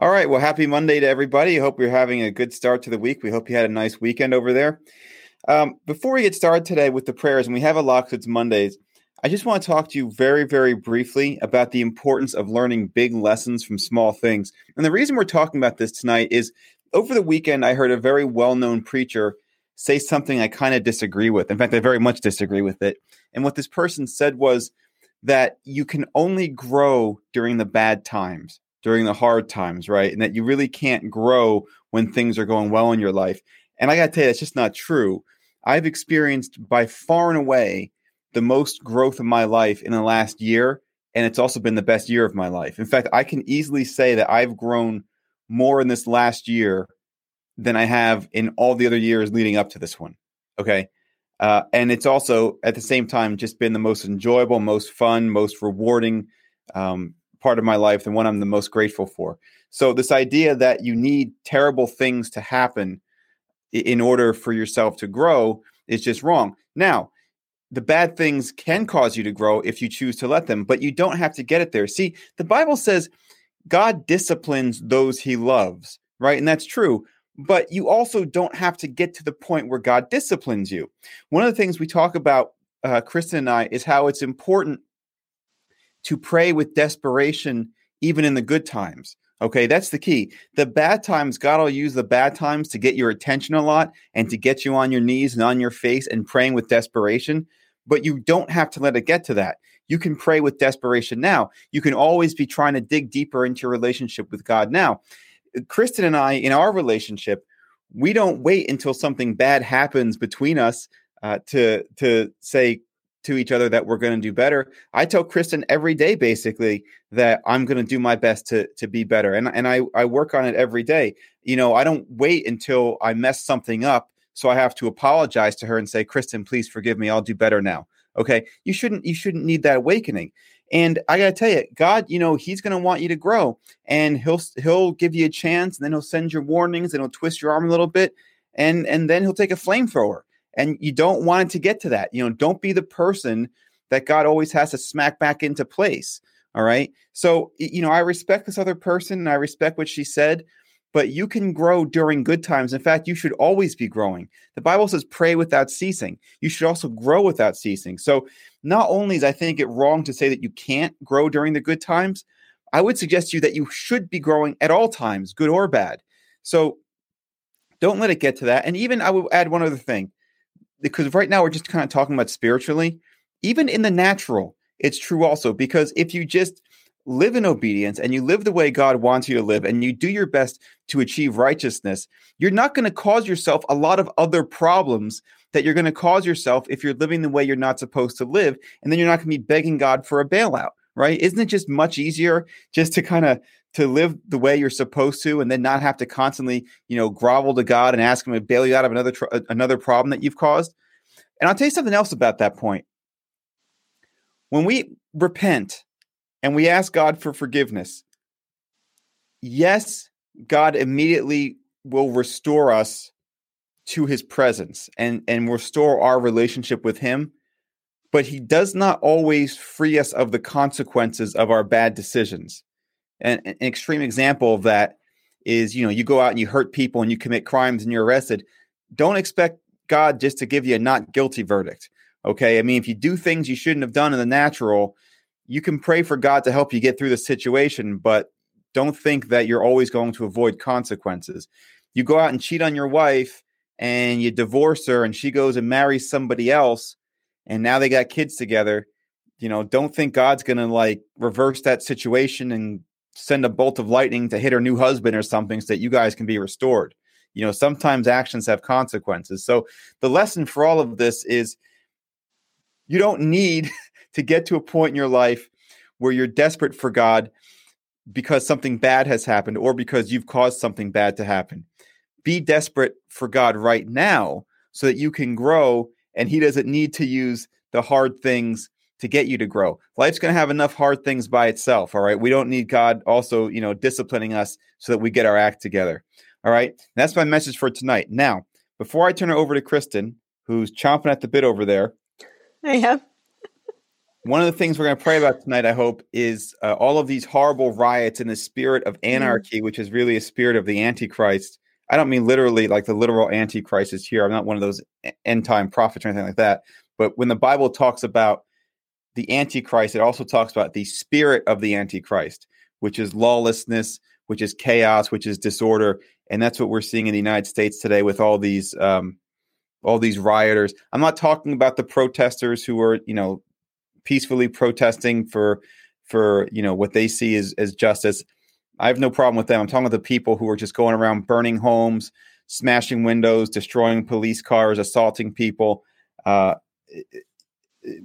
All right. Well, happy Monday to everybody. Hope you're having a good start to the week. We hope you had a nice weekend over there. Um, before we get started today with the prayers, and we have a lot because Mondays, I just want to talk to you very, very briefly about the importance of learning big lessons from small things. And the reason we're talking about this tonight is over the weekend, I heard a very well known preacher say something I kind of disagree with. In fact, I very much disagree with it. And what this person said was that you can only grow during the bad times during the hard times, right? And that you really can't grow when things are going well in your life. And I got to tell you, that's just not true. I've experienced by far and away the most growth of my life in the last year. And it's also been the best year of my life. In fact, I can easily say that I've grown more in this last year than I have in all the other years leading up to this one. Okay. Uh, and it's also at the same time just been the most enjoyable, most fun, most rewarding um, part of my life, the one I'm the most grateful for. So, this idea that you need terrible things to happen in order for yourself to grow is just wrong. Now, the bad things can cause you to grow if you choose to let them, but you don't have to get it there. See, the Bible says God disciplines those he loves, right? And that's true. But you also don't have to get to the point where God disciplines you. One of the things we talk about, uh, Kristen and I, is how it's important to pray with desperation, even in the good times. Okay, that's the key. The bad times, God will use the bad times to get your attention a lot and to get you on your knees and on your face and praying with desperation. But you don't have to let it get to that. You can pray with desperation now. You can always be trying to dig deeper into your relationship with God now. Kristen and I, in our relationship, we don't wait until something bad happens between us uh, to to say, to each other that we're going to do better. I tell Kristen every day basically that I'm going to do my best to to be better, and and I I work on it every day. You know, I don't wait until I mess something up so I have to apologize to her and say, Kristen, please forgive me. I'll do better now. Okay, you shouldn't you shouldn't need that awakening. And I gotta tell you, God, you know, He's gonna want you to grow, and He'll He'll give you a chance, and then He'll send you warnings, and He'll twist your arm a little bit, and and then He'll take a flamethrower and you don't want it to get to that. You know, don't be the person that God always has to smack back into place. All right. So, you know, I respect this other person and I respect what she said, but you can grow during good times. In fact, you should always be growing. The Bible says pray without ceasing. You should also grow without ceasing. So, not only is I think it wrong to say that you can't grow during the good times, I would suggest to you that you should be growing at all times, good or bad. So, don't let it get to that. And even I will add one other thing because right now we're just kind of talking about spiritually, even in the natural, it's true also because if you just live in obedience and you live the way God wants you to live and you do your best to achieve righteousness, you're not going to cause yourself a lot of other problems that you're going to cause yourself if you're living the way you're not supposed to live. And then you're not going to be begging God for a bailout, right? Isn't it just much easier just to kind of to live the way you're supposed to and then not have to constantly you know grovel to god and ask him to bail you out of another tr- uh, another problem that you've caused and i'll tell you something else about that point when we repent and we ask god for forgiveness yes god immediately will restore us to his presence and and restore our relationship with him but he does not always free us of the consequences of our bad decisions and an extreme example of that is, you know, you go out and you hurt people and you commit crimes and you're arrested. Don't expect God just to give you a not guilty verdict. Okay. I mean, if you do things you shouldn't have done in the natural, you can pray for God to help you get through the situation, but don't think that you're always going to avoid consequences. You go out and cheat on your wife and you divorce her and she goes and marries somebody else and now they got kids together. You know, don't think God's going to like reverse that situation and send a bolt of lightning to hit her new husband or something so that you guys can be restored. You know, sometimes actions have consequences. So the lesson for all of this is you don't need to get to a point in your life where you're desperate for God because something bad has happened or because you've caused something bad to happen. Be desperate for God right now so that you can grow and He doesn't need to use the hard things to get you to grow. Life's going to have enough hard things by itself, all right? We don't need God also, you know, disciplining us so that we get our act together. All right? And that's my message for tonight. Now, before I turn it over to Kristen, who's chomping at the bit over there. I am. One of the things we're going to pray about tonight, I hope, is uh, all of these horrible riots in the spirit of mm. anarchy, mm. which is really a spirit of the Antichrist. I don't mean literally like the literal Antichrist is here. I'm not one of those end time prophets or anything like that. But when the Bible talks about the Antichrist, it also talks about the spirit of the Antichrist, which is lawlessness, which is chaos, which is disorder, and that's what we're seeing in the United States today with all these um, all these rioters. I'm not talking about the protesters who are, you know, peacefully protesting for for you know what they see as as justice. I have no problem with them. I'm talking about the people who are just going around burning homes, smashing windows, destroying police cars, assaulting people. Uh,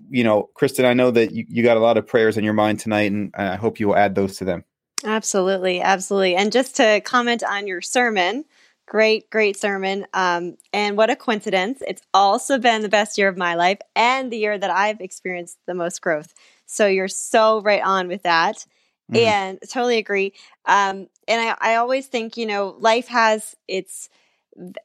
you know, Kristen, I know that you, you got a lot of prayers in your mind tonight, and I hope you will add those to them. Absolutely, absolutely. And just to comment on your sermon, great, great sermon. Um, and what a coincidence. It's also been the best year of my life and the year that I've experienced the most growth. So you're so right on with that. Mm-hmm. And totally agree. Um, and I, I always think, you know, life has its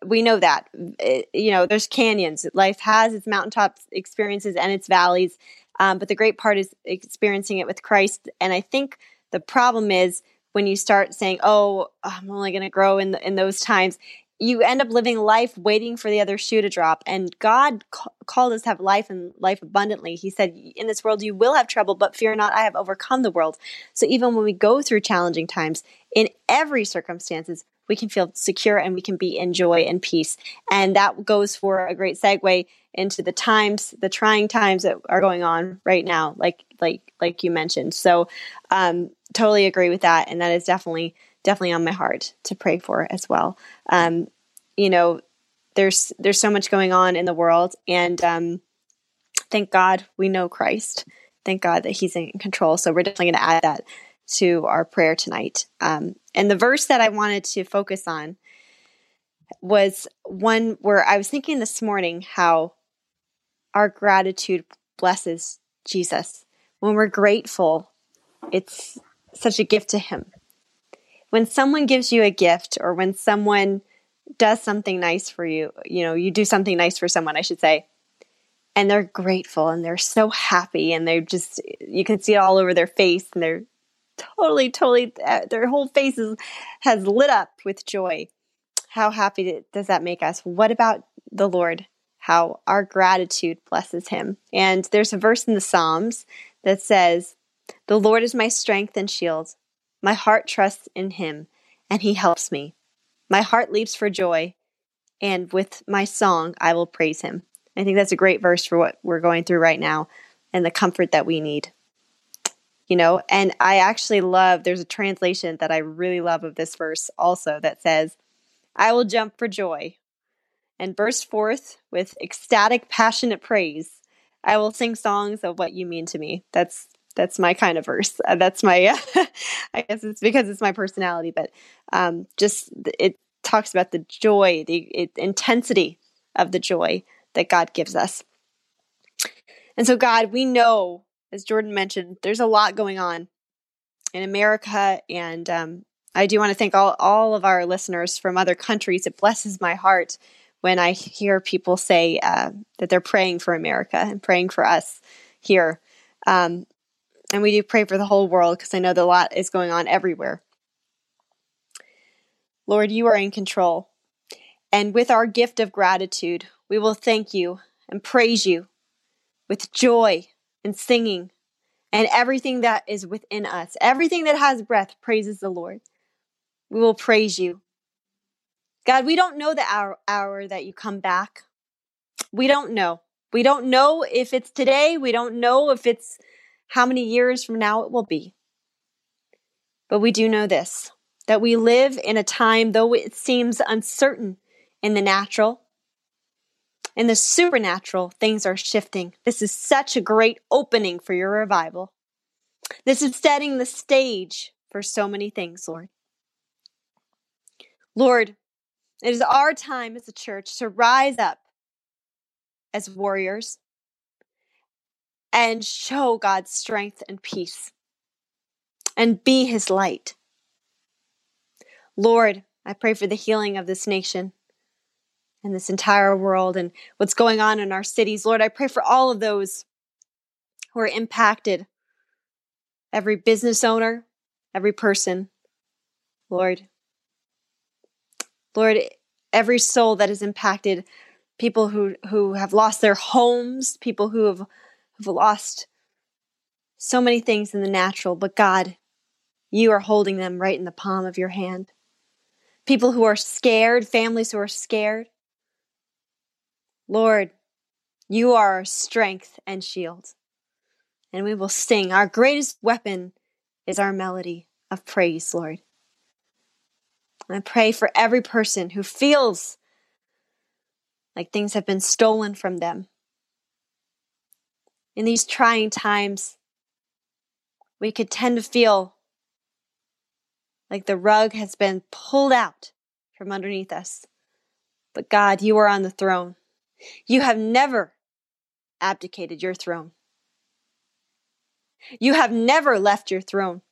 we know that it, you know there's canyons life has its mountaintop experiences and its valleys um, but the great part is experiencing it with christ and i think the problem is when you start saying, "Oh, I'm only going to grow in the, in those times," you end up living life waiting for the other shoe to drop. And God ca- called us to have life and life abundantly. He said, "In this world you will have trouble, but fear not; I have overcome the world." So even when we go through challenging times, in every circumstances, we can feel secure and we can be in joy and peace. And that goes for a great segue into the times, the trying times that are going on right now, like like like you mentioned. So um, totally agree with that, and that is definitely definitely on my heart to pray for as well. Um, you know, there's there's so much going on in the world, and um, thank God we know Christ. Thank God that He's in control. So we're definitely going to add that to our prayer tonight. Um, and the verse that I wanted to focus on was one where I was thinking this morning how our gratitude blesses Jesus. When we're grateful, it's such a gift to Him. When someone gives you a gift or when someone does something nice for you, you know, you do something nice for someone, I should say, and they're grateful and they're so happy and they're just, you can see it all over their face and they're totally, totally, uh, their whole faces has lit up with joy. How happy does that make us? What about the Lord? How our gratitude blesses him. And there's a verse in the Psalms that says, The Lord is my strength and shield. My heart trusts in him, and he helps me. My heart leaps for joy, and with my song I will praise him. I think that's a great verse for what we're going through right now and the comfort that we need you know and i actually love there's a translation that i really love of this verse also that says i will jump for joy and burst forth with ecstatic passionate praise i will sing songs of what you mean to me that's that's my kind of verse uh, that's my i guess it's because it's my personality but um, just it talks about the joy the it, intensity of the joy that god gives us and so god we know as Jordan mentioned, there's a lot going on in America, and um, I do want to thank all all of our listeners from other countries. It blesses my heart when I hear people say uh, that they're praying for America and praying for us here. Um, and we do pray for the whole world because I know that a lot is going on everywhere. Lord, you are in control. And with our gift of gratitude, we will thank you and praise you with joy and singing and everything that is within us. Everything that has breath praises the Lord. We will praise you. God, we don't know the hour, hour that you come back. We don't know. We don't know if it's today. We don't know if it's how many years from now it will be. But we do know this that we live in a time, though it seems uncertain in the natural, in the supernatural, things are shifting. This is such a great opening for your revival. This is setting the stage for so many things, Lord. Lord, it is our time as a church to rise up as warriors and show God's strength and peace and be his light. Lord, I pray for the healing of this nation and this entire world and what's going on in our cities. Lord, I pray for all of those who are impacted every business owner, every person. Lord, Lord, every soul that is impacted, people who, who have lost their homes, people who have, have lost so many things in the natural, but God, you are holding them right in the palm of your hand. People who are scared, families who are scared. Lord, you are our strength and shield. And we will sing. Our greatest weapon is our melody of praise, Lord. I pray for every person who feels like things have been stolen from them. In these trying times, we could tend to feel like the rug has been pulled out from underneath us. But God, you are on the throne. You have never abdicated your throne. You have never left your throne.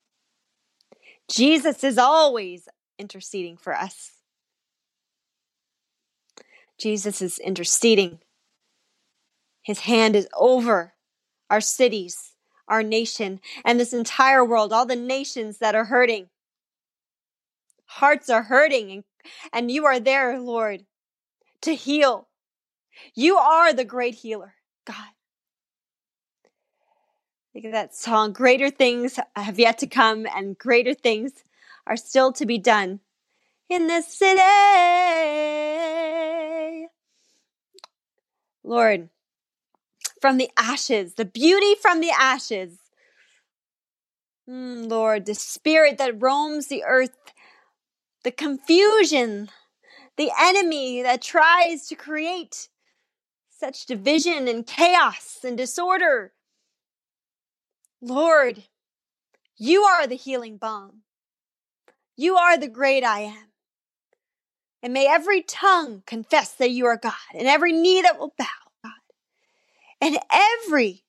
Jesus is always interceding for us. Jesus is interceding. His hand is over our cities, our nation, and this entire world, all the nations that are hurting. Hearts are hurting, and, and you are there, Lord, to heal. You are the great healer, God. Think of that song, Greater Things Have Yet to Come, and Greater Things are still to be done in this city. Lord, from the ashes, the beauty from the ashes. Mm, Lord, the spirit that roams the earth, the confusion, the enemy that tries to create such division and chaos and disorder. Lord, you are the healing balm. You are the great I am. And may every tongue confess that you are God, and every knee that will bow. And every,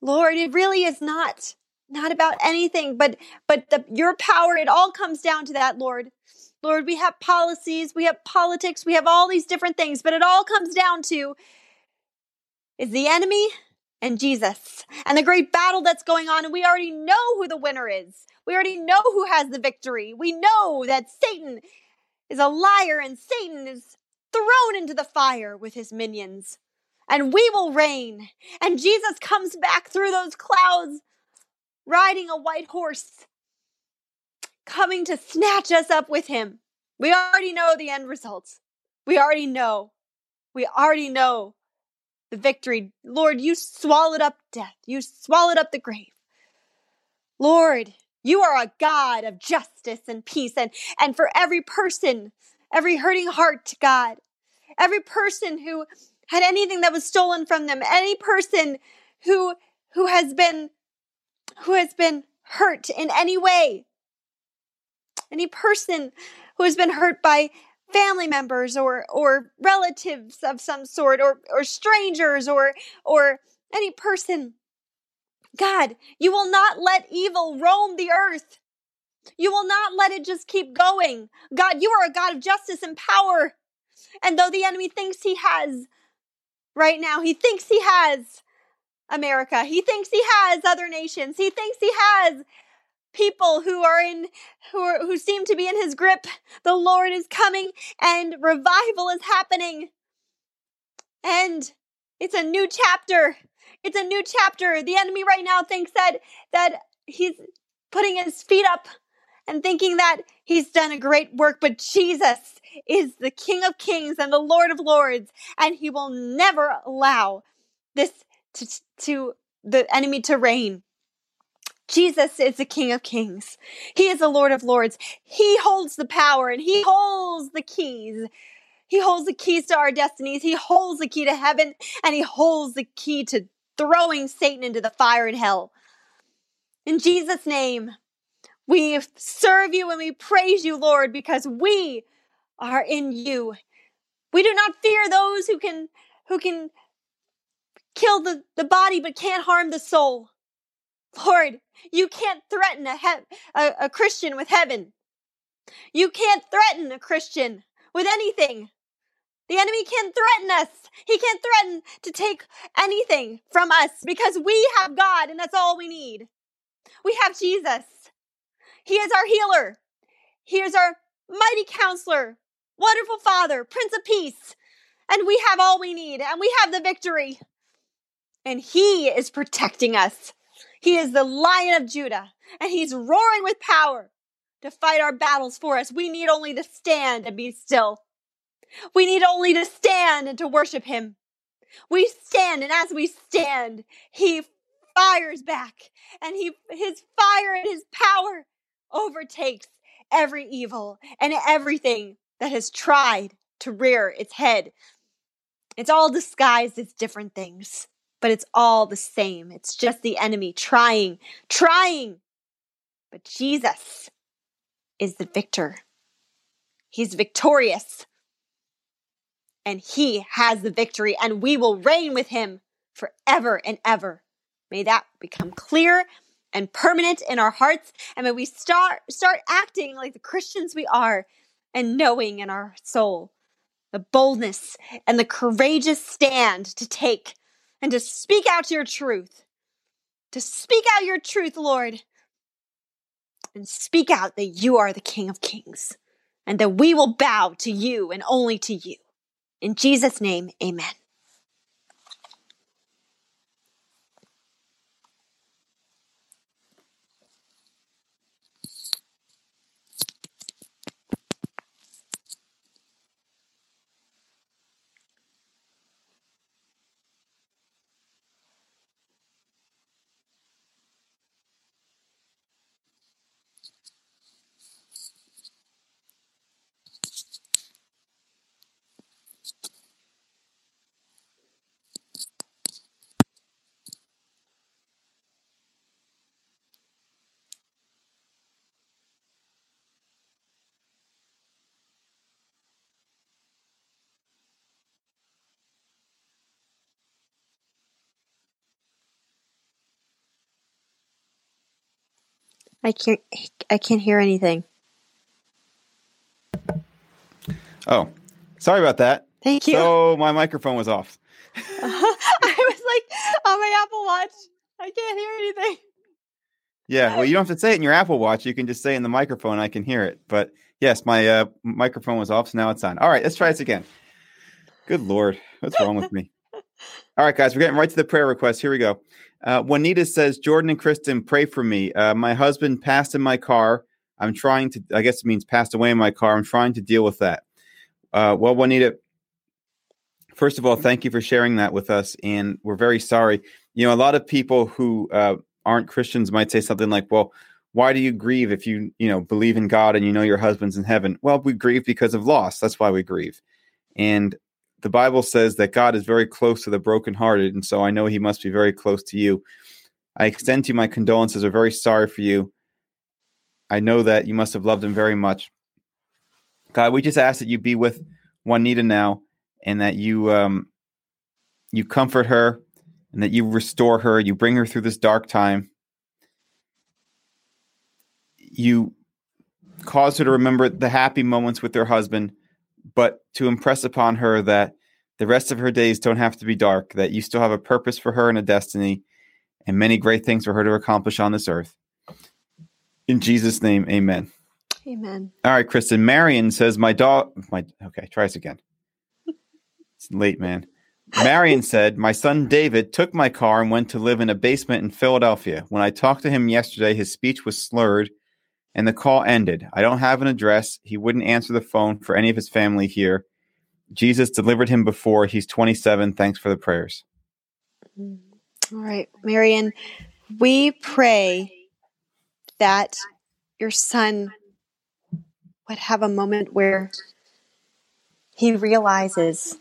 Lord, it really is not not about anything but but the, your power it all comes down to that lord. Lord we have policies we have politics we have all these different things but it all comes down to is the enemy and jesus and the great battle that's going on. And we already know who the winner is. We already know who has the victory. We know that satan is a liar and Satan is thrown into the fire with his minions. And we will reign. And Jesus comes back through those clouds riding a white horse, coming to snatch us up with him. We already know the end results. We already know. We already know the victory. Lord, you swallowed up death. You swallowed up the grave. Lord, you are a God of justice and peace. And, and for every person, every hurting heart, God, every person who had anything that was stolen from them, any person who, who has been, who has been hurt in any way, any person who has been hurt by family members or or relatives of some sort or or strangers or or any person God, you will not let evil roam the earth. You will not let it just keep going. God, you are a God of justice and power. And though the enemy thinks he has right now, he thinks he has America, he thinks he has other nations, he thinks he has people who are in who are, who seem to be in his grip. The Lord is coming and revival is happening. And it's a new chapter. It's a new chapter. The enemy right now thinks that that he's putting his feet up and thinking that he's done a great work, but Jesus is the King of Kings and the Lord of Lords, and he will never allow this to, to the enemy to reign. Jesus is the King of Kings. He is the Lord of Lords. He holds the power and he holds the keys. He holds the keys to our destinies. He holds the key to heaven and he holds the key to throwing Satan into the fire in hell. In Jesus' name, We serve you and we praise you, Lord, because we are in you. We do not fear those who can who can kill the, the body but can't harm the soul. Lord, you can't threaten a, he- a, a Christian with heaven. You can't threaten a Christian with anything. The enemy can't threaten us. He can't threaten to take anything from us because we have God and that's all we need. We have Jesus. He is our healer. He is our mighty counselor, wonderful father, prince of peace. And we have all we need and we have the victory. And he is protecting us. He is the lion of Judah and he's roaring with power to fight our battles for us. We need only to stand and be still. We need only to stand and to worship him. We stand, and as we stand, he fires back, and he his fire and his power overtakes every evil and everything that has tried to rear its head. It's all disguised as different things, but it's all the same. It's just the enemy trying, trying. But Jesus is the victor. He's victorious. And he has the victory, and we will reign with him forever and ever. May that become clear and permanent in our hearts, and may we start start acting like the Christians we are, and knowing in our soul the boldness and the courageous stand to take and to speak out your truth. To speak out your truth, Lord, and speak out that you are the King of Kings and that we will bow to you and only to you. In Jesus' name, amen. I can't I can't hear anything. Oh, sorry about that. Thank you. So my microphone was off. I was like on my Apple Watch. I can't hear anything. Yeah, well, you don't have to say it in your Apple Watch. You can just say in the microphone. I can hear it. But yes, my uh, microphone was off, so now it's on. All right, let's try this again. Good Lord, what's wrong with me? All right, guys, we're getting right to the prayer request. Here we go. Uh, Juanita says, Jordan and Kristen, pray for me. Uh, my husband passed in my car. I'm trying to, I guess it means passed away in my car. I'm trying to deal with that. Uh, well, Juanita, first of all, thank you for sharing that with us. And we're very sorry. You know, a lot of people who uh, aren't Christians might say something like, well, why do you grieve if you, you know, believe in God and you know your husband's in heaven? Well, we grieve because of loss. That's why we grieve. And the Bible says that God is very close to the brokenhearted, and so I know He must be very close to you. I extend to you my condolences. We're very sorry for you. I know that you must have loved Him very much. God, we just ask that you be with Juanita now, and that you um, you comfort her, and that you restore her. You bring her through this dark time. You cause her to remember the happy moments with her husband but to impress upon her that the rest of her days don't have to be dark, that you still have a purpose for her and a destiny, and many great things for her to accomplish on this earth. In Jesus' name, amen. Amen. All right, Kristen. Marion says, My dog, my, okay, try this again. It's late, man. Marion said, My son David took my car and went to live in a basement in Philadelphia. When I talked to him yesterday, his speech was slurred and the call ended. I don't have an address. He wouldn't answer the phone for any of his family here. Jesus delivered him before. He's 27. Thanks for the prayers. All right, Marion, we pray that your son would have a moment where he realizes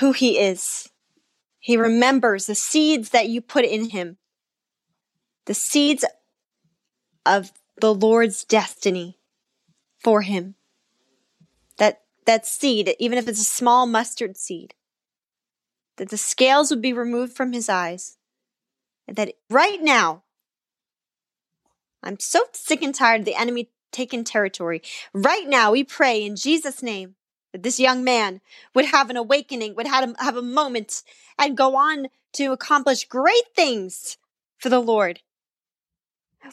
who he is. He remembers the seeds that you put in him the seeds of the Lord's destiny for him. That that seed, even if it's a small mustard seed, that the scales would be removed from his eyes. And that right now, I'm so sick and tired of the enemy taking territory. Right now, we pray in Jesus' name that this young man would have an awakening, would have a, have a moment, and go on to accomplish great things for the Lord.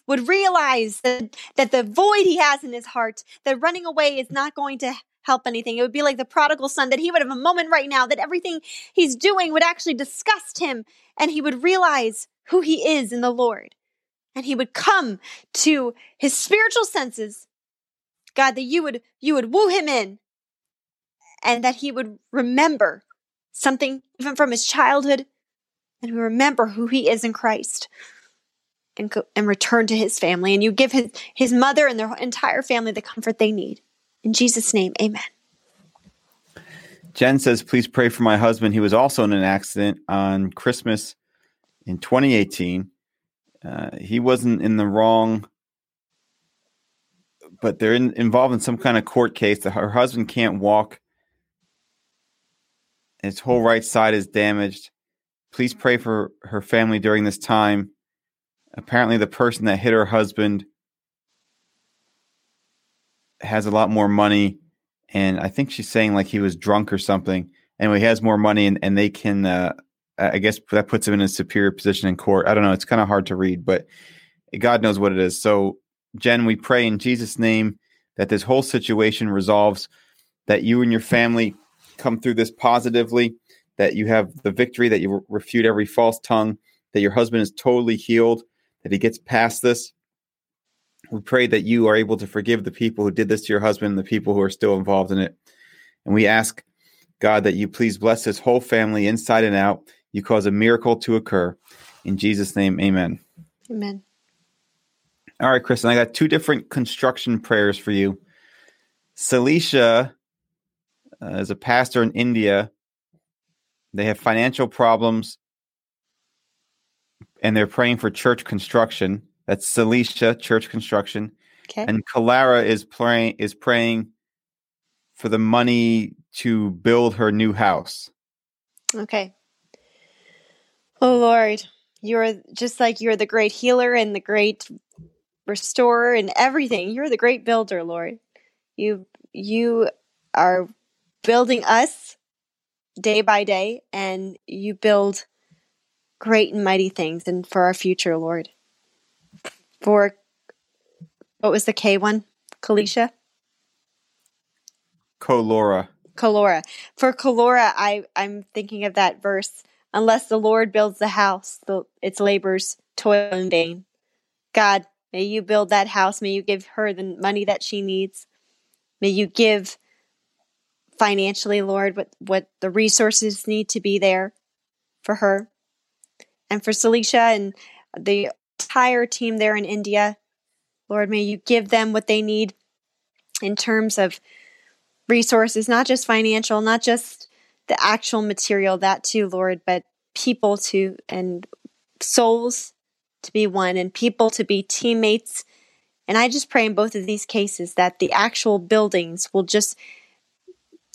Would realize that, that the void he has in his heart, that running away is not going to help anything. It would be like the prodigal son that he would have a moment right now that everything he's doing would actually disgust him and he would realize who he is in the Lord. And he would come to his spiritual senses. God, that you would, you would woo him in and that he would remember something even from his childhood and remember who he is in Christ and, go, and return to his family. And you give his, his mother and their entire family the comfort they need. In Jesus' name, amen. Jen says, please pray for my husband. He was also in an accident on Christmas in 2018. Uh, he wasn't in the wrong, but they're in, involved in some kind of court case. Her husband can't walk. His whole right side is damaged. Please pray for her family during this time. Apparently, the person that hit her husband has a lot more money, and I think she's saying like he was drunk or something. Anyway, he has more money, and, and they can. Uh, I guess that puts him in a superior position in court. I don't know. It's kind of hard to read, but God knows what it is. So, Jen, we pray in Jesus' name that this whole situation resolves, that you and your family come through this positively, that you have the victory, that you refute every false tongue, that your husband is totally healed, that he gets past this, we pray that you are able to forgive the people who did this to your husband and the people who are still involved in it. And we ask, God, that you please bless his whole family inside and out. You cause a miracle to occur. In Jesus' name, amen. Amen. All right, Kristen, I got two different construction prayers for you. Celicia uh, is a pastor in India. They have financial problems and they're praying for church construction. That's Celicia Church Construction. Okay. And Kalara is praying is praying for the money to build her new house. Okay. Oh Lord, you're just like you're the great healer and the great restorer and everything. You're the great builder, Lord. You you are building us day by day and you build great and mighty things and for our future, Lord for what was the K one? Kalisha? Colora. Colora. For Colora, I, I'm thinking of that verse. Unless the Lord builds the house, the, its labors toil in vain. God, may you build that house. May you give her the money that she needs. May you give financially, Lord, what, what the resources need to be there for her. And for Celicia and the entire team there in India. Lord, may you give them what they need in terms of resources, not just financial, not just the actual material, that too, Lord, but people to and souls to be won and people to be teammates. And I just pray in both of these cases that the actual buildings will just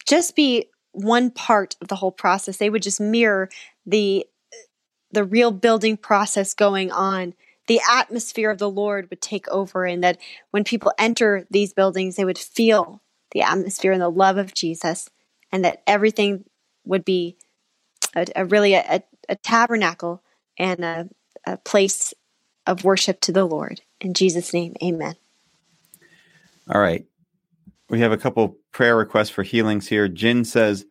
just be one part of the whole process. They would just mirror the the real building process going on the atmosphere of the Lord would take over, and that when people enter these buildings, they would feel the atmosphere and the love of Jesus, and that everything would be a, a really a, a, tabernacle and a, a place of worship to the Lord. In Jesus' name, amen. All right. We have a couple prayer requests for healings here. Jin says,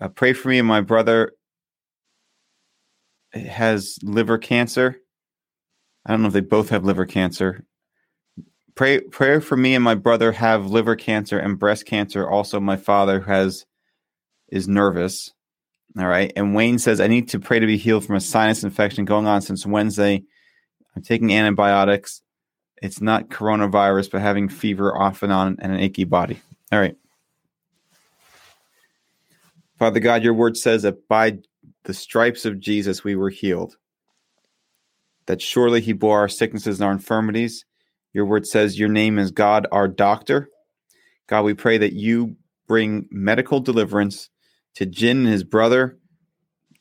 uh, Pray for me and my brother has liver cancer. I don't know if they both have liver cancer. Pray prayer for me and my brother have liver cancer and breast cancer. Also, my father has is nervous. All right. And Wayne says, I need to pray to be healed from a sinus infection going on since Wednesday. I'm taking antibiotics. It's not coronavirus, but having fever off and on and an achy body. All right. Father God, your word says that by the stripes of Jesus we were healed that surely he bore our sicknesses and our infirmities. Your word says your name is God, our doctor. God, we pray that you bring medical deliverance to Jin and his brother.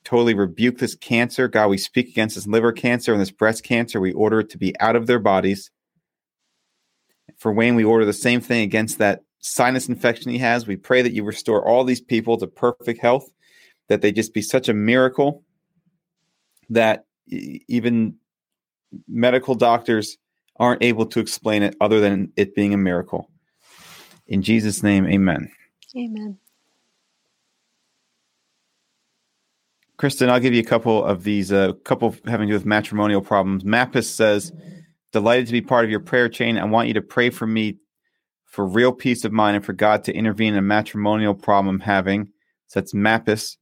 Totally rebuke this cancer. God, we speak against this liver cancer and this breast cancer. We order it to be out of their bodies. For Wayne, we order the same thing against that sinus infection he has. We pray that you restore all these people to perfect health, that they just be such a miracle that even medical doctors aren't able to explain it other than it being a miracle. In Jesus' name, amen. Amen. Kristen, I'll give you a couple of these, a uh, couple having to do with matrimonial problems. Mappus says, delighted to be part of your prayer chain. I want you to pray for me for real peace of mind and for God to intervene in a matrimonial problem I'm having. So that's Mappus.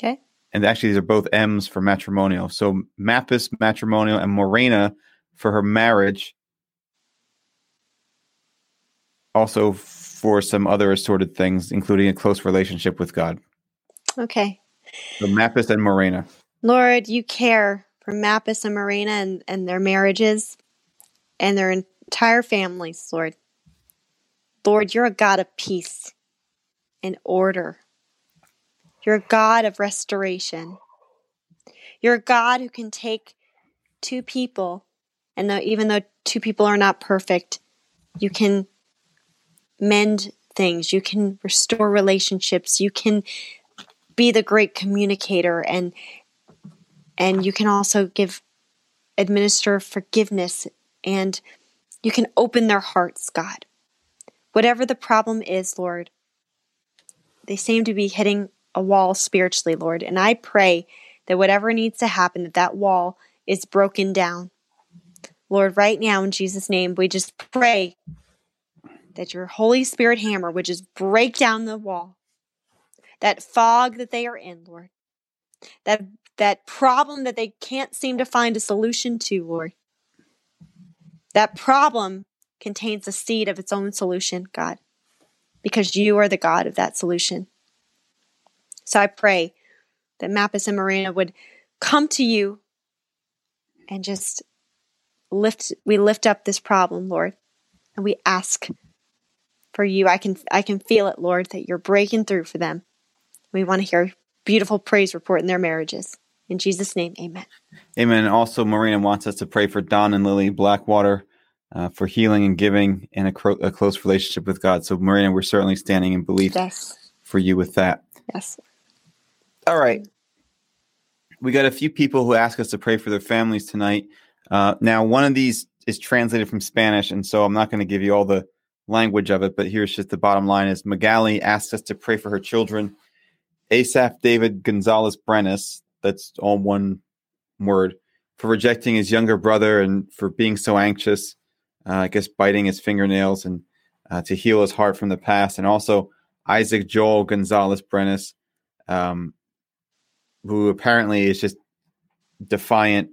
Okay. And actually, these are both M's for matrimonial. So Mappus, matrimonial, and Morena for her marriage. Also for some other assorted things, including a close relationship with God. Okay. So Mappus and Morena. Lord, you care for Mappus and Morena and, and their marriages and their entire families, Lord. Lord, you're a God of peace and order. You're a God of restoration. You're a God who can take two people, and though, even though two people are not perfect, you can mend things. You can restore relationships. You can be the great communicator, and and you can also give administer forgiveness, and you can open their hearts, God. Whatever the problem is, Lord, they seem to be hitting a wall spiritually, Lord. And I pray that whatever needs to happen, that that wall is broken down. Lord, right now in Jesus' name, we just pray that your Holy Spirit hammer would just break down the wall. That fog that they are in, Lord. That that problem that they can't seem to find a solution to, Lord. That problem contains a seed of its own solution, God, because you are the God of that solution. So I pray that Mappus and Marina would come to you and just lift we lift up this problem, Lord, and we ask for you. I can I can feel it, Lord, that you're breaking through for them. We want to hear beautiful praise report in their marriages. In Jesus' name, amen. Amen. Also, Marina wants us to pray for Don and Lily Blackwater uh, for healing and giving and a, cro- a, close relationship with God. So, Marina, we're certainly standing in belief yes. for you with that. Yes. All right. We got a few people who ask us to pray for their families tonight. Uh, now, one of these is translated from Spanish, and so I'm not going to give you all the language of it, but here's just the bottom line is Magali asks us to pray for her children. Asaph David Gonzalez Brenes, that's all one word, for rejecting his younger brother and for being so anxious uh, I guess biting his fingernails and uh, to heal his heart from the past, and also Isaac Joel Gonzalez Brenes, um, who apparently is just defiant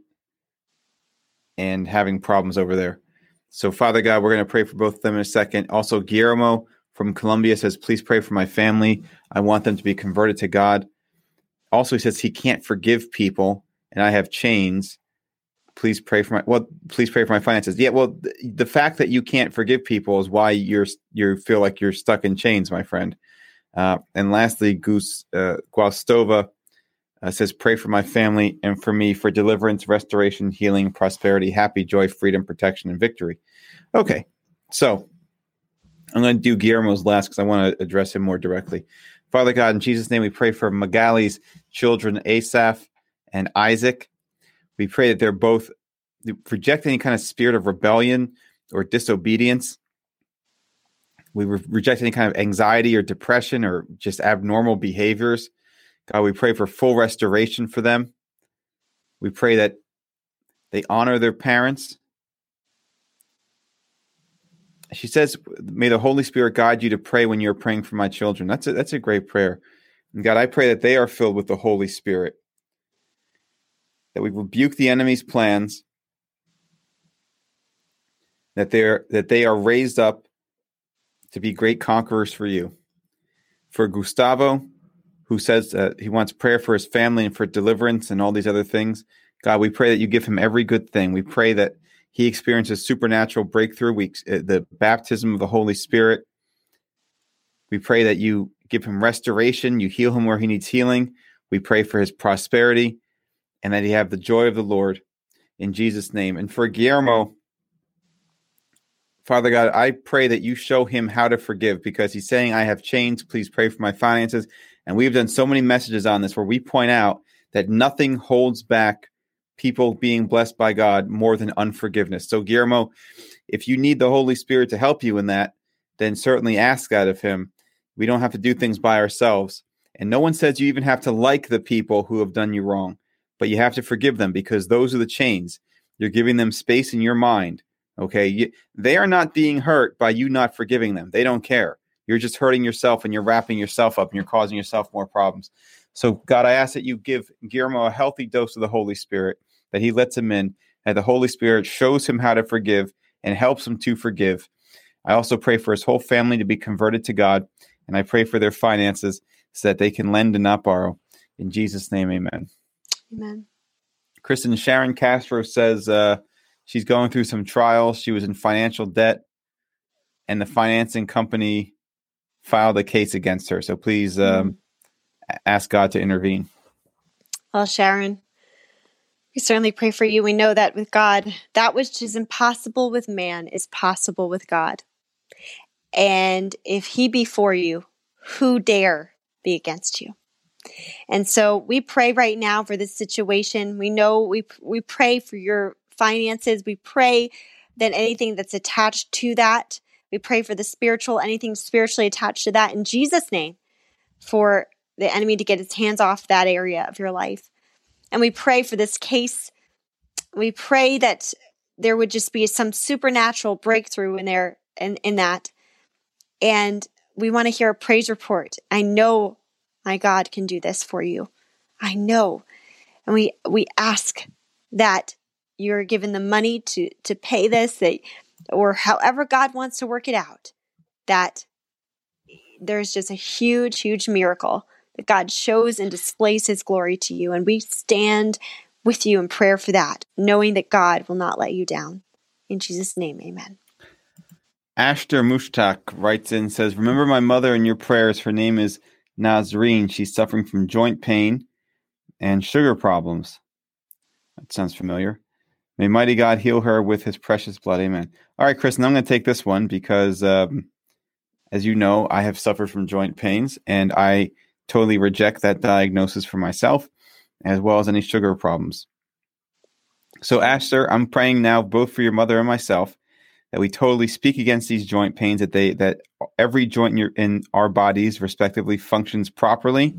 and having problems over there. So, Father God, we're going to pray for both of them in a second. Also, Guillermo from Colombia says, Please pray for my family. I want them to be converted to God. Also, he says he can't forgive people, and I have chains please pray for my well please pray for my finances yeah well th- the fact that you can't forgive people is why you're you feel like you're stuck in chains my friend uh, and lastly goose uh, guastova uh, says pray for my family and for me for deliverance restoration healing prosperity happy joy freedom protection and victory okay so i'm going to do guillermo's last because i want to address him more directly father god in jesus name we pray for magali's children asaph and isaac we pray that they're both reject any kind of spirit of rebellion or disobedience. We re- reject any kind of anxiety or depression or just abnormal behaviors. God, we pray for full restoration for them. We pray that they honor their parents. She says, May the Holy Spirit guide you to pray when you're praying for my children. That's a, that's a great prayer. And God, I pray that they are filled with the Holy Spirit that we rebuke the enemy's plans, that they're that they are raised up to be great conquerors for you. For Gustavo, who says that he wants prayer for his family and for deliverance and all these other things, God, we pray that you give him every good thing. We pray that he experiences supernatural breakthrough, weeks, uh, the baptism of the Holy Spirit. We pray that you give him restoration, you heal him where he needs healing. We pray for his prosperity and that he have the joy of the Lord in Jesus' name. And for Guillermo, Father God, I pray that you show him how to forgive because he's saying, I have chains. Please pray for my finances. And we've done so many messages on this where we point out that nothing holds back people being blessed by God more than unforgiveness. So, Guillermo, if you need the Holy Spirit to help you in that, then certainly ask that of him. We don't have to do things by ourselves. And no one says you even have to like the people who have done you wrong, but you have to forgive them because those are the chains. You're giving them space in your mind. Okay. You, they are not being hurt by you not forgiving them. They don't care. You're just hurting yourself and you're wrapping yourself up and you're causing yourself more problems. So, God, I ask that you give Guillermo a healthy dose of the Holy Spirit, that he lets him in, that the Holy Spirit shows him how to forgive and helps him to forgive. I also pray for his whole family to be converted to God, and I pray for their finances so that they can lend and not borrow. In Jesus' name, amen. Amen. Kristen Sharon Castro says uh, she's going through some trials. She was in financial debt, and the financing company filed a case against her. So please um, mm. ask God to intervene. Well, Sharon, we certainly pray for you. We know that with God, that which is impossible with man is possible with God. And if he be for you, who dare be against you? And so we pray right now for this situation. We know we we pray for your finances. We pray that anything that's attached to that we pray for the spiritual, anything spiritually attached to that in Jesus' name for the enemy to get his hands off that area of your life. And we pray for this case. We pray that there would just be some supernatural breakthrough in there in, in that. And we want to hear a praise report. I know my God can do this for you. I know. And we we ask that you're given the money to to pay this, that or however God wants to work it out, that there's just a huge, huge miracle that God shows and displays his glory to you. And we stand with you in prayer for that, knowing that God will not let you down. In Jesus' name, amen. Ashter Mushtaq writes in says, Remember my mother in your prayers. Her name is Nazreen. She's suffering from joint pain and sugar problems. That sounds familiar. May mighty God heal her with his precious blood. Amen. All right, Chris, and I'm going to take this one because, um, as you know, I have suffered from joint pains and I totally reject that diagnosis for myself as well as any sugar problems. So, Asher, I'm praying now both for your mother and myself that we totally speak against these joint pains that they that every joint in, your, in our bodies respectively functions properly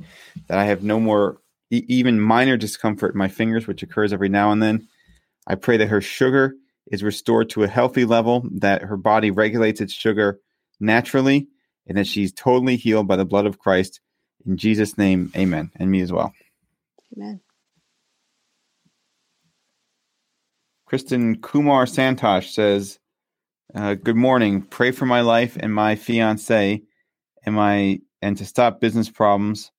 that i have no more e- even minor discomfort in my fingers which occurs every now and then I pray that her sugar is restored to a healthy level, that her body regulates its sugar naturally, and that she's totally healed by the blood of Christ. In Jesus' name, amen. And me as well. Amen. Kristen Kumar Santosh says, uh, Good morning. Pray for my life and my fiance and my and to stop business problems,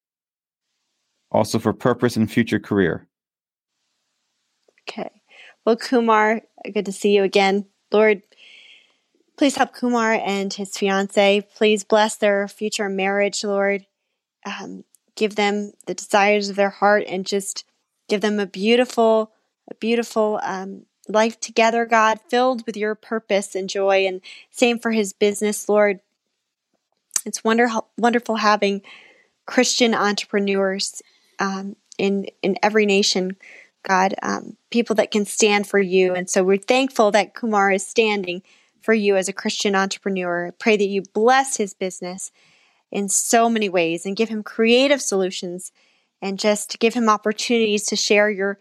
also for purpose and future career. Okay. Well, Kumar, good to see you again. Lord, please help Kumar and his fiance. Please bless their future marriage, Lord. Um, give them the desires of their heart and just give them a beautiful, a beautiful um, life together, God, filled with your purpose and joy. And same for his business, Lord. It's wonderful, wonderful having Christian entrepreneurs um, in in every nation God, um, people that can stand for you. And so we're thankful that Kumar is standing for you as a Christian entrepreneur. Pray that you bless his business in so many ways and give him creative solutions and just give him opportunities to share your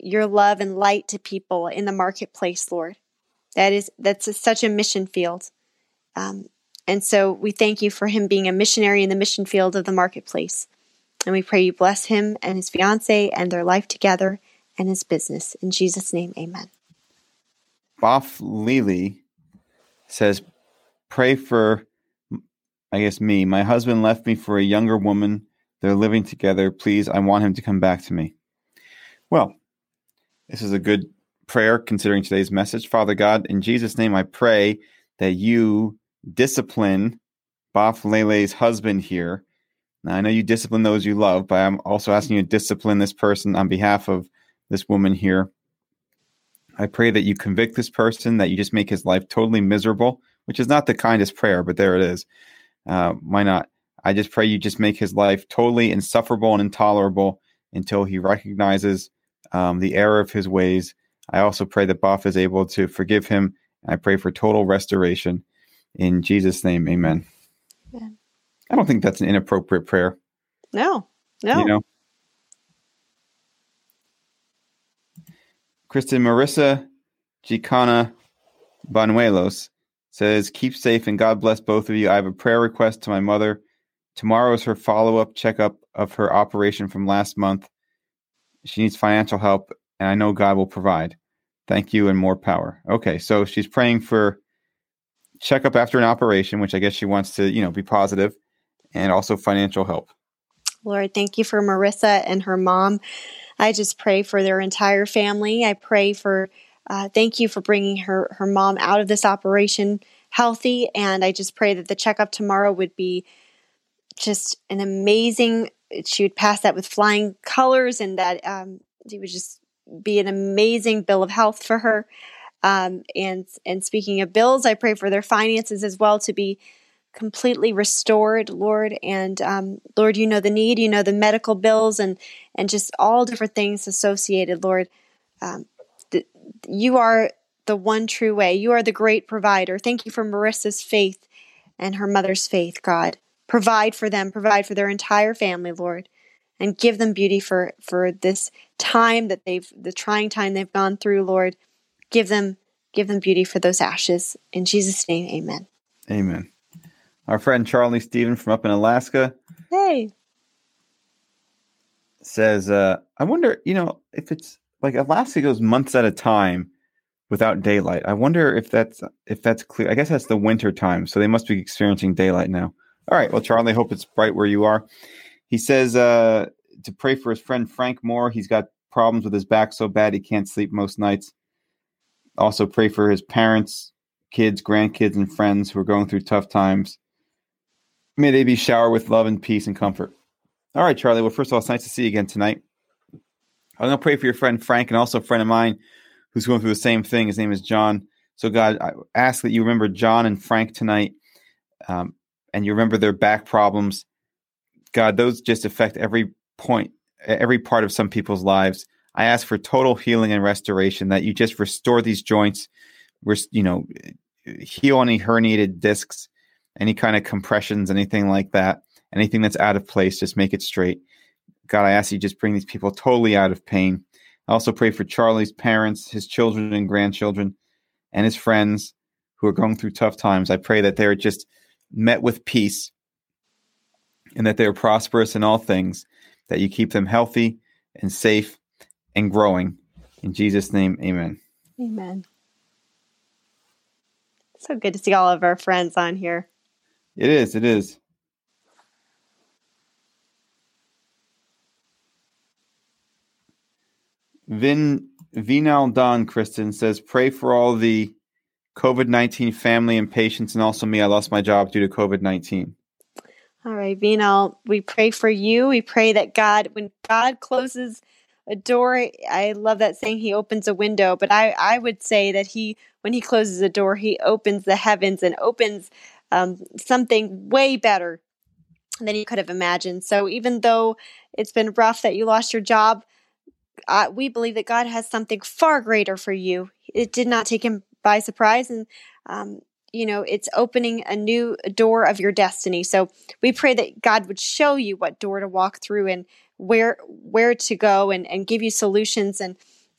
your love and light to people in the marketplace, Lord. That is that's a, such a mission field. Um, and so we thank you for him being a missionary in the mission field of the marketplace. And we pray you bless him and his fiance and their life together and his business. In Jesus' name, amen. Boff Lily says, Pray for, I guess, me. My husband left me for a younger woman. They're living together. Please, I want him to come back to me. Well, This is a good prayer considering today's message. Father God, in Jesus' name, I pray that you discipline Baf Lele's husband here. Now, I know you discipline those you love, but I'm also asking you to discipline this person on behalf of this woman here. I pray that you convict this person, that you just make his life totally miserable, which is not the kindest prayer, but there it is. Uh, why not? I just pray you just make his life totally insufferable and intolerable until he recognizes um, the error of his ways. I also pray that Boff is able to forgive him. I pray for total restoration. In Jesus' name, amen. amen. I don't think that's an inappropriate prayer. No, no. You know? Kristen Marissa Gicana Banuelos says, Keep safe and God bless both of you. I have a prayer request to my mother. Tomorrow is her follow up checkup of her operation from last month. She needs financial help, and I know God will provide. Thank you and more power. Okay, so she's praying for checkup after an operation, which I guess she wants to, you know, be positive, and also financial help. Lord, thank you for Marissa and her mom. I just pray for their entire family. I pray for, uh, thank you for bringing her, her mom out of this operation healthy. And I just pray that the checkup tomorrow would be just an amazing, she would pass that with flying colors and that um, it would just be an amazing bill of health for her. Um, and and speaking of bills, I pray for their finances as well to be completely restored, Lord. And um, Lord, you know the need, you know the medical bills, and and just all different things associated, Lord. Um, you are the one true way. You are the great provider. Thank you for Marissa's faith and her mother's faith, God. Provide for them, provide for their entire family, Lord, and give them beauty for for this time that they've the trying time they've gone through, Lord. Give them give them beauty for those ashes. In Jesus' name, amen. Amen. Our friend Charlie Steven from up in Alaska. Hey. Says, uh, I wonder, you know, if it's like Alaska goes months at a time without daylight. I wonder if that's if that's clear. I guess that's the winter time, so they must be experiencing daylight now. All right. Well, Charlie, hope it's bright where you are. He says uh, to pray for his friend Frank Moore. He's got problems with his back so bad he can't sleep most nights. Also, pray for his parents, kids, grandkids, and friends who are going through tough times. May they be showered with love and peace and comfort. All right, Charlie. Well, first of all, it's nice to see you again tonight. I'm going to pray for your friend Frank and also a friend of mine who's going through the same thing. His name is John. So, God, I ask that you remember John and Frank tonight um, and you remember their back problems. God, those just affect every point, every part of some people's lives. I ask for total healing and restoration, that you just restore these joints, you know, heal any herniated discs, any kind of compressions, anything like that, anything that's out of place, just make it straight. God, I ask you just bring these people totally out of pain. I also pray for Charlie's parents, his children and grandchildren, and his friends who are going through tough times. I pray that they're just met with peace and that they are prosperous in all things, that you keep them healthy and safe and growing. In Jesus' name, amen. Amen. So good to see all of our friends on here. It is. It is. Vin Vinal Don Kristen says, pray for all the COVID 19 family and patients, and also me. I lost my job due to COVID 19. All right, Vinal, we pray for you. We pray that God, when God closes a door, I love that saying, He opens a window, but I, I would say that He, when He closes a door, He opens the heavens and opens um, something way better than you could have imagined. So even though it's been rough that you lost your job, uh, we believe that God has something far greater for you. It did not take Him by surprise and um, you know it's opening a new door of your destiny so we pray that god would show you what door to walk through and where where to go and, and give you solutions and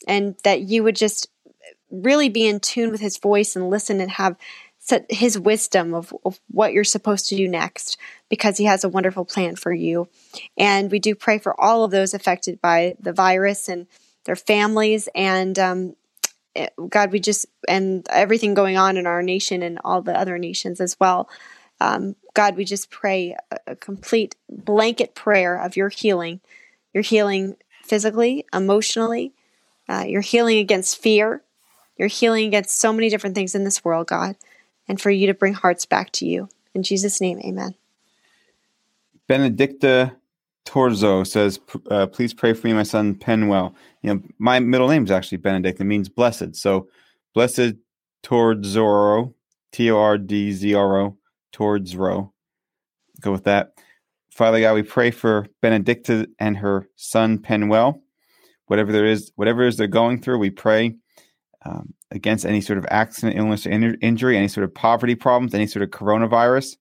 and that you would just really be in tune with his voice and listen and have his wisdom of, of what you're supposed to do next because he has a wonderful plan for you. And we do pray for all of those affected by the virus and their families. And um, Eh, God, we just, and everything going on in our nation and all the other nations as well. Um, God, we just pray a, complete blanket prayer of your healing, your healing physically, emotionally, Uh, you're healing against fear. You're healing against so many different things in this world, God, and for you to bring hearts back to you. In Jesus' name, amen. Benedicta Torzo says, uh, please pray for me, my son Penwell. You know, my middle name is actually Benedict. It means blessed. So, blessed Torzoro, T O R D Z R O, Torzro. Go with that. Father God, we pray for Benedicta and her son Penwell. Whatever there is, whatever is they're going through, we pray um, against any sort of accident, illness, or in- injury, any sort of poverty problems, any sort of coronavirus.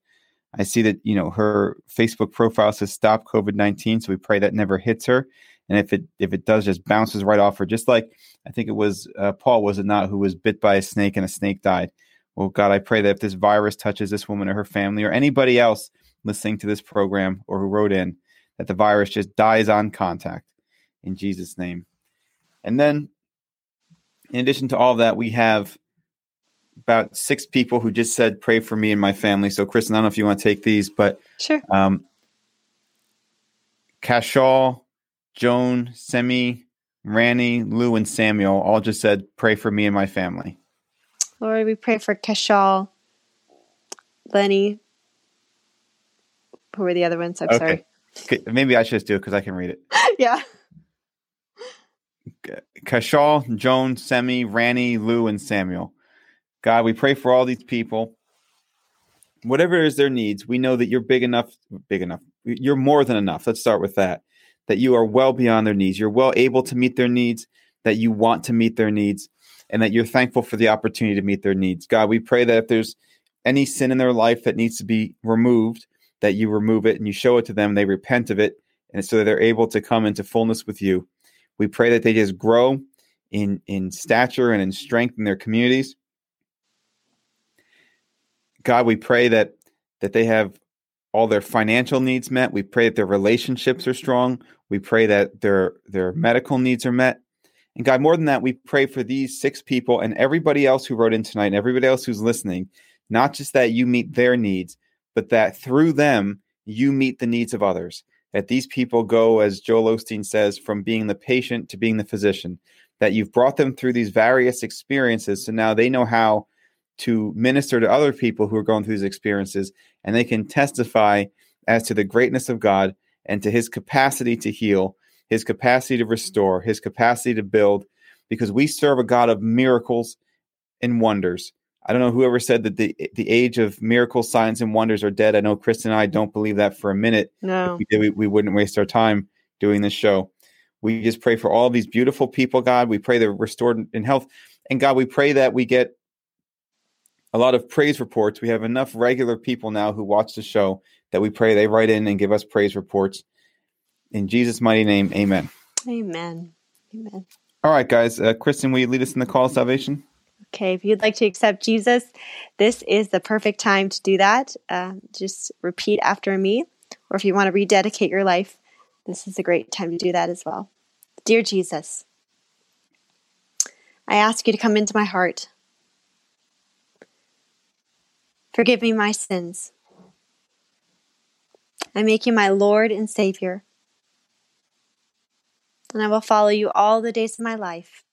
I see that you know her Facebook profile says stop COVID nineteen, so we pray that never hits her, and if it if it does, just bounces right off her. Just like I think it was uh, Paul, was it not, who was bit by a snake and a snake died. Well, God, I pray that if this virus touches this woman or her family or anybody else listening to this program or who wrote in, that the virus just dies on contact in Jesus' name. And then, in addition to all that, we have about six people who just said, "Pray for me and my family." So, Kristen, I don't know if you want to take these, but sure. Um, Cashal, Joan, Semi, Ranny, Lou, and Samuel all just said, "Pray for me and my family." Lord, we pray for Cashal, Lenny. Who were the other ones? I'm okay. sorry. Okay. Maybe I should just do it because I can read it. yeah. Cashal, Joan, Semi, Ranny, Lou, and Samuel. God, we pray for all these people. Whatever is their needs, we know that you're big enough, big enough. You're more than enough. Let's start with that. That you are well beyond their needs. You're well able to meet their needs, that you want to meet their needs, and that you're thankful for the opportunity to meet their needs. God, we pray that if there's any sin in their life that needs to be removed, that you remove it and you show it to them, they repent of it, and so that they're able to come into fullness with you. We pray that they just grow in in stature and in strength in their communities. God, we pray that that they have all their financial needs met. We pray that their relationships are strong. We pray that their their medical needs are met. And God, more than that, we pray for these six people and everybody else who wrote in tonight and everybody else who's listening, not just that you meet their needs, but that through them you meet the needs of others. That these people go, as Joel Osteen says, from being the patient to being the physician. That you've brought them through these various experiences, so now they know how to minister to other people who are going through these experiences, and they can testify as to the greatness of God and to His capacity to heal, His capacity to restore, His capacity to build, because we serve a God of miracles and wonders. I don't know whoever said that the the age of miracles, signs, and wonders are dead. I know Kristen and I don't believe that for a minute. No, we did, we, we wouldn't waste our time doing this show. We just pray for all these beautiful people, God. We pray they're restored in health, and God, we pray that we get a lot of praise reports. We have enough regular people now who watch the show that we pray they write in and give us praise reports. In Jesus' mighty name, Amen. Amen. Amen. All right, guys. Uh, Kristen, will you lead us in the call of salvation? Okay, if you'd like to accept Jesus, this is the perfect time to do that. Uh, just repeat after me, or if you want to rededicate your life, this is a great time to do that as well. Dear Jesus, I ask you to come into my heart. Forgive me my sins. I make you my Lord and Savior. And I will follow you all the days of my life.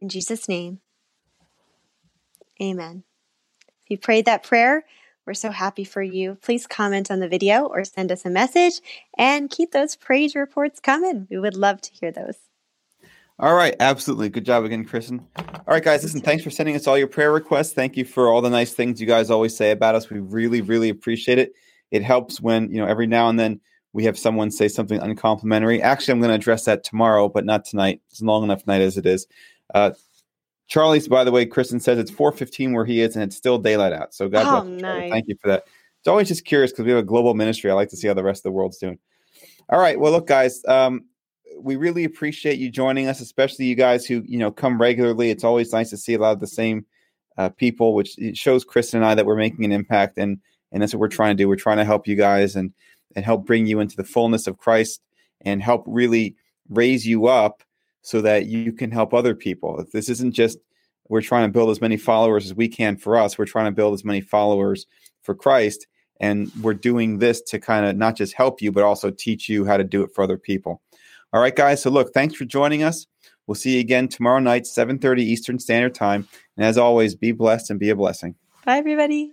In Jesus' name, amen. If you prayed that prayer, we're so happy for you. Please comment on the video or send us a message and keep those praise reports coming. We would love to hear those. All right, absolutely. Good job again, Kristen. All right, guys, listen, thanks for sending us all your prayer requests. Thank you for all the nice things you guys always say about us. We really, really appreciate it. It helps when, you know, every now and then we have someone say something uncomplimentary. Actually, I'm going to address that tomorrow, but not tonight. It's a long enough night as it is. Uh, Charlie's, by the way, Kristen says it's 4:15 where he is, and it's still daylight out. So God oh, bless you. Nice. Thank you for that. It's always just curious because we have a global ministry. I like to see how the rest of the world's doing. All right. Well, look, guys, um, we really appreciate you joining us, especially you guys who you know come regularly. It's always nice to see a lot of the same uh, people, which it shows Kristen and I that we're making an impact, and and that's what we're trying to do. We're trying to help you guys and and help bring you into the fullness of Christ and help really raise you up so that you can help other people. This isn't just we're trying to build as many followers as we can for us. We're trying to build as many followers for Christ. And we're doing this to kind of not just help you, but also teach you how to do it for other people. All right, guys. So look, thanks for joining us. We'll see you again tomorrow night, 7:30 Eastern Standard Time. And as always, be blessed and be a blessing. Bye, everybody.